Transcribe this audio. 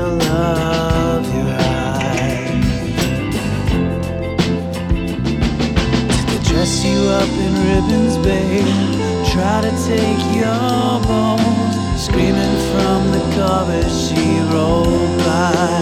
love your eyes. To dress you up in ribbons, babe. Try to take your bones, screaming from the garbage she rolled by.